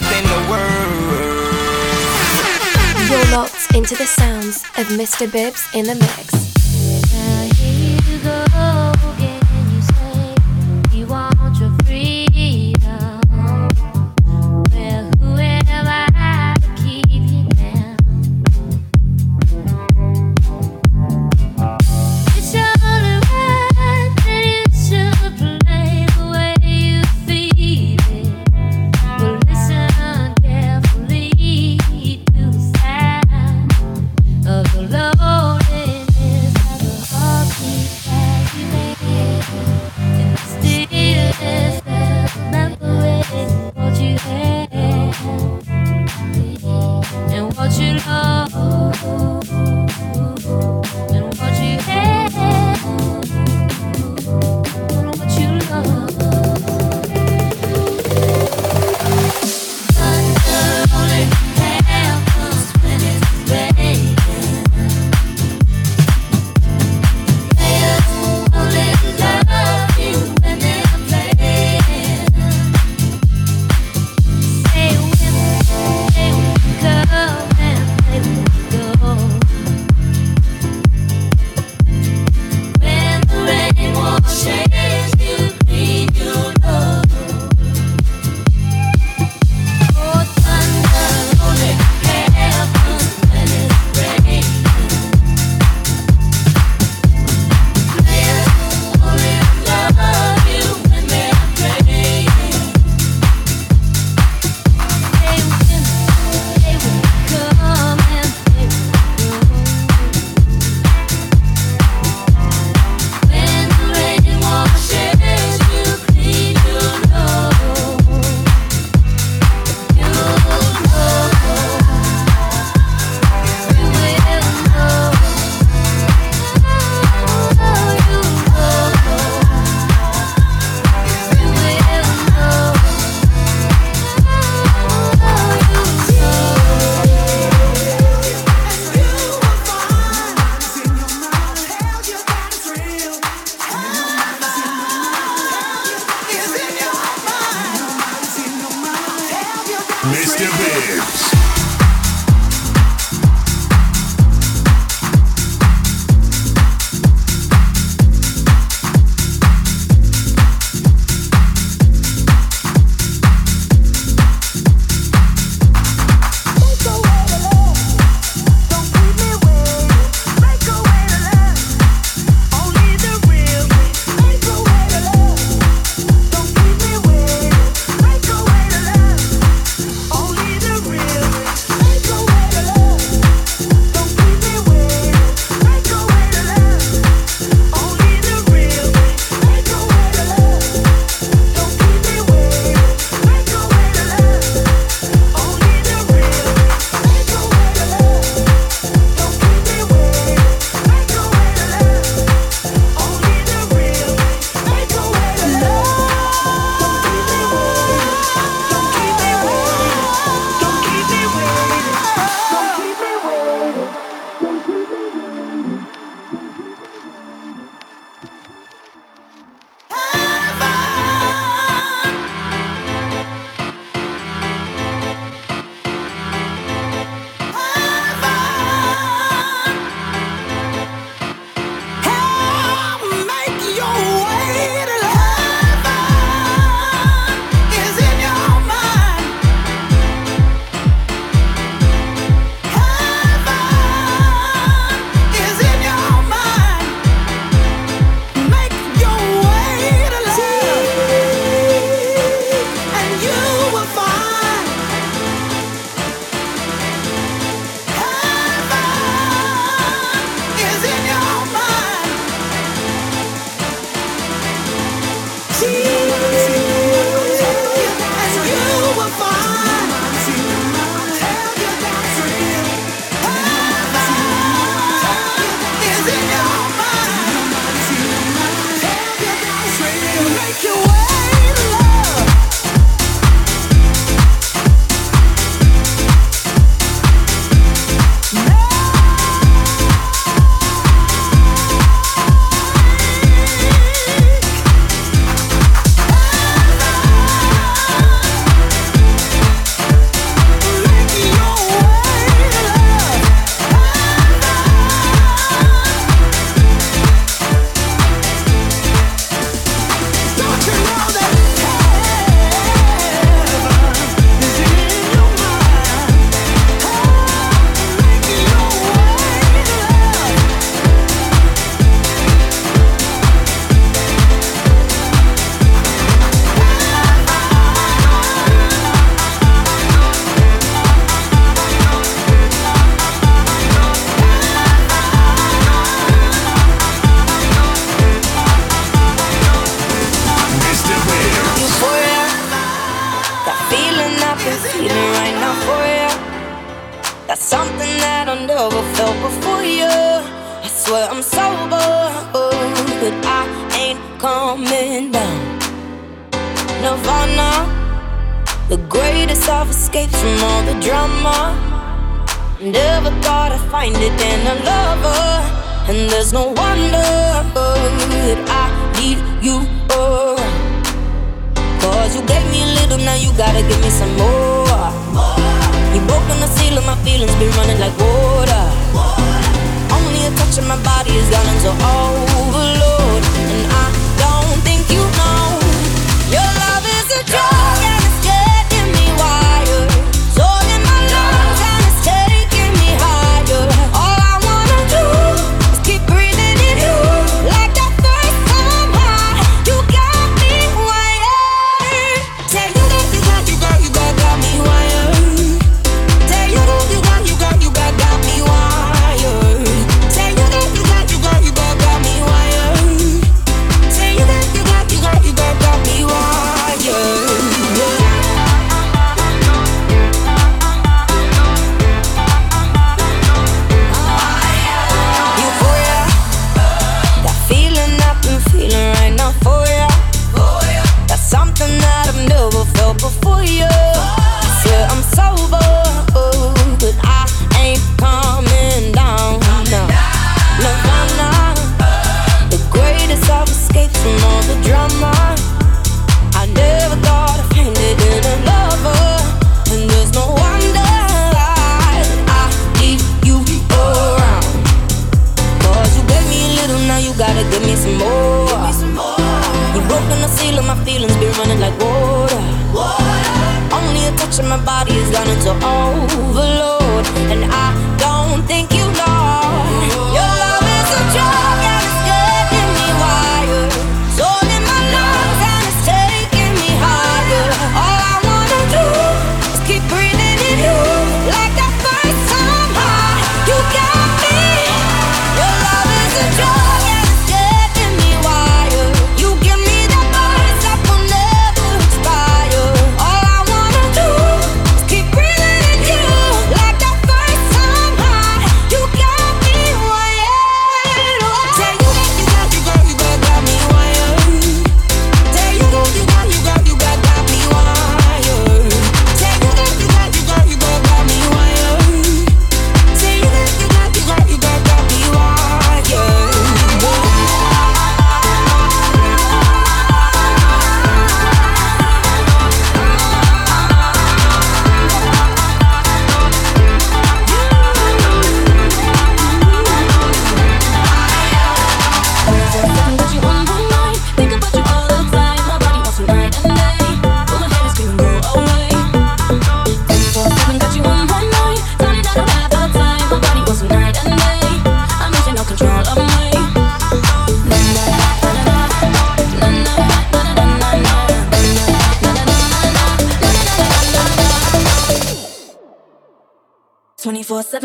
best in the world. You're locked into the sounds of Mista Bibs in the mix. Davids.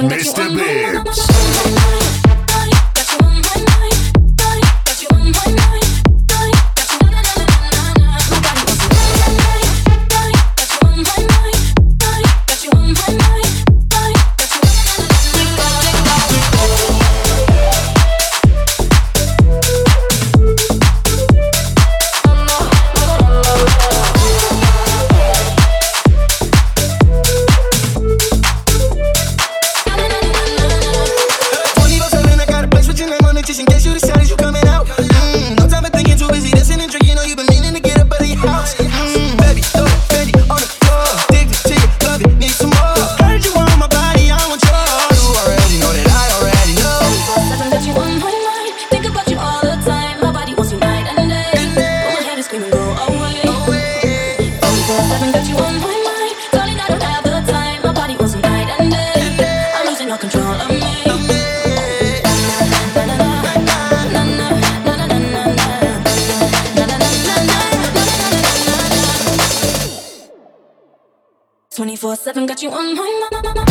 Mista Bibs. 24-7, got you on my mind.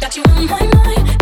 Got you on my mind.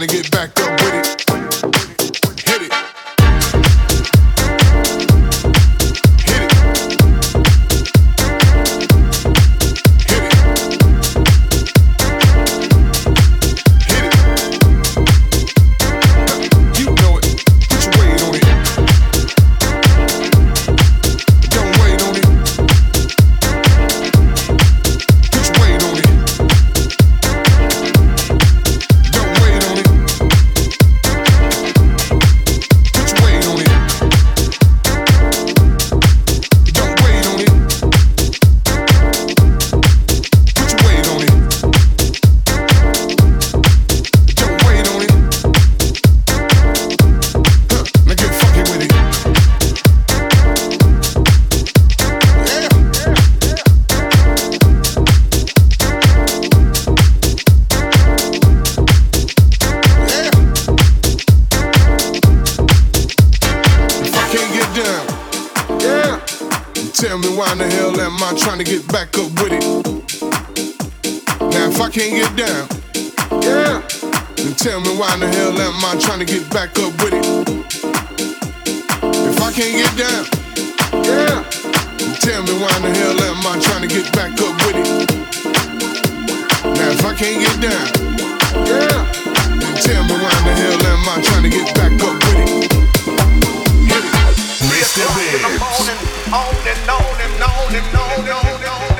trying to get back up. can't get down. Yeah. Tell me why in the hell am I trying to get back up with it? Now if I can't get down, yeah. Then tell me why in the hell am I trying to get back up with it? Hit it. Rest in the morning, on and on and on and on and on. And on.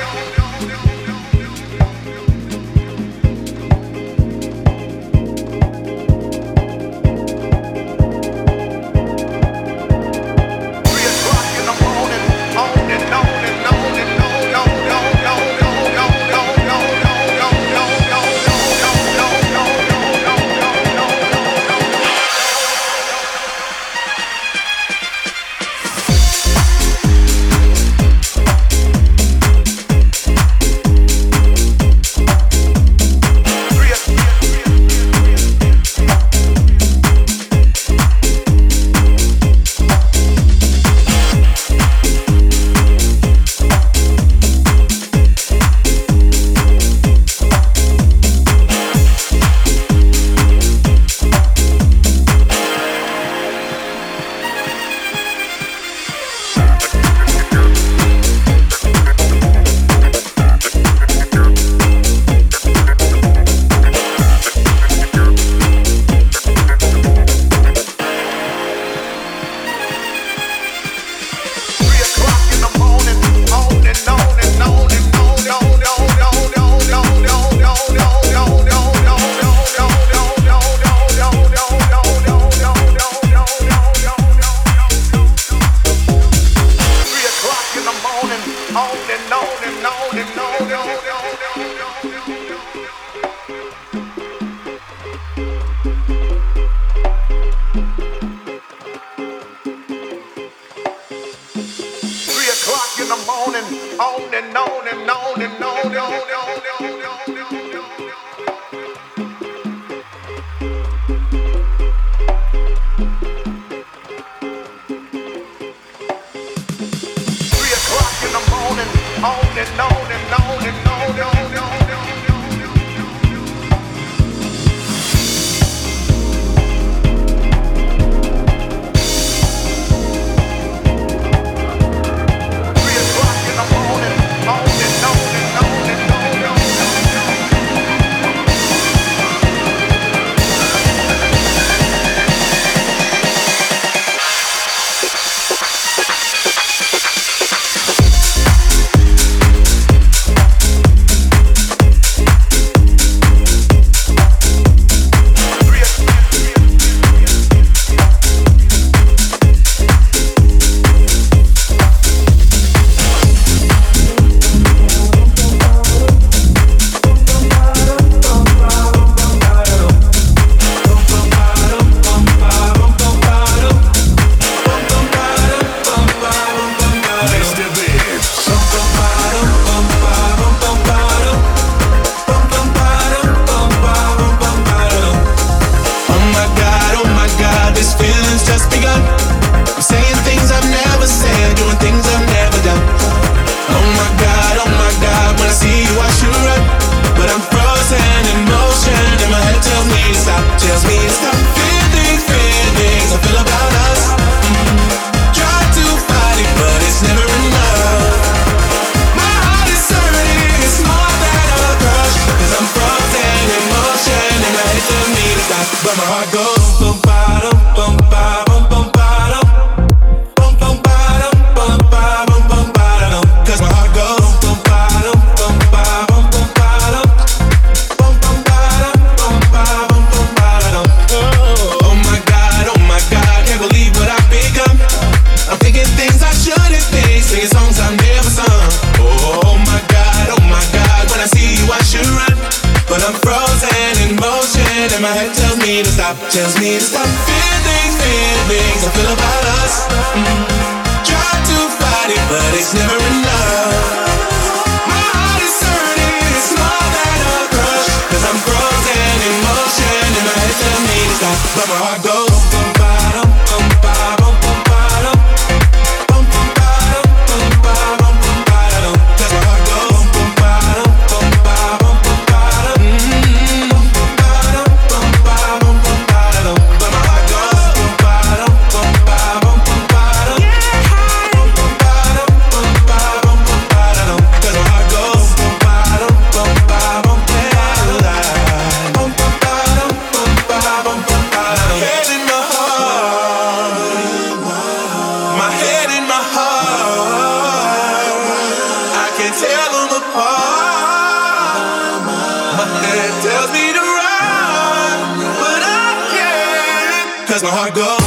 my heart how goes.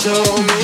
show me.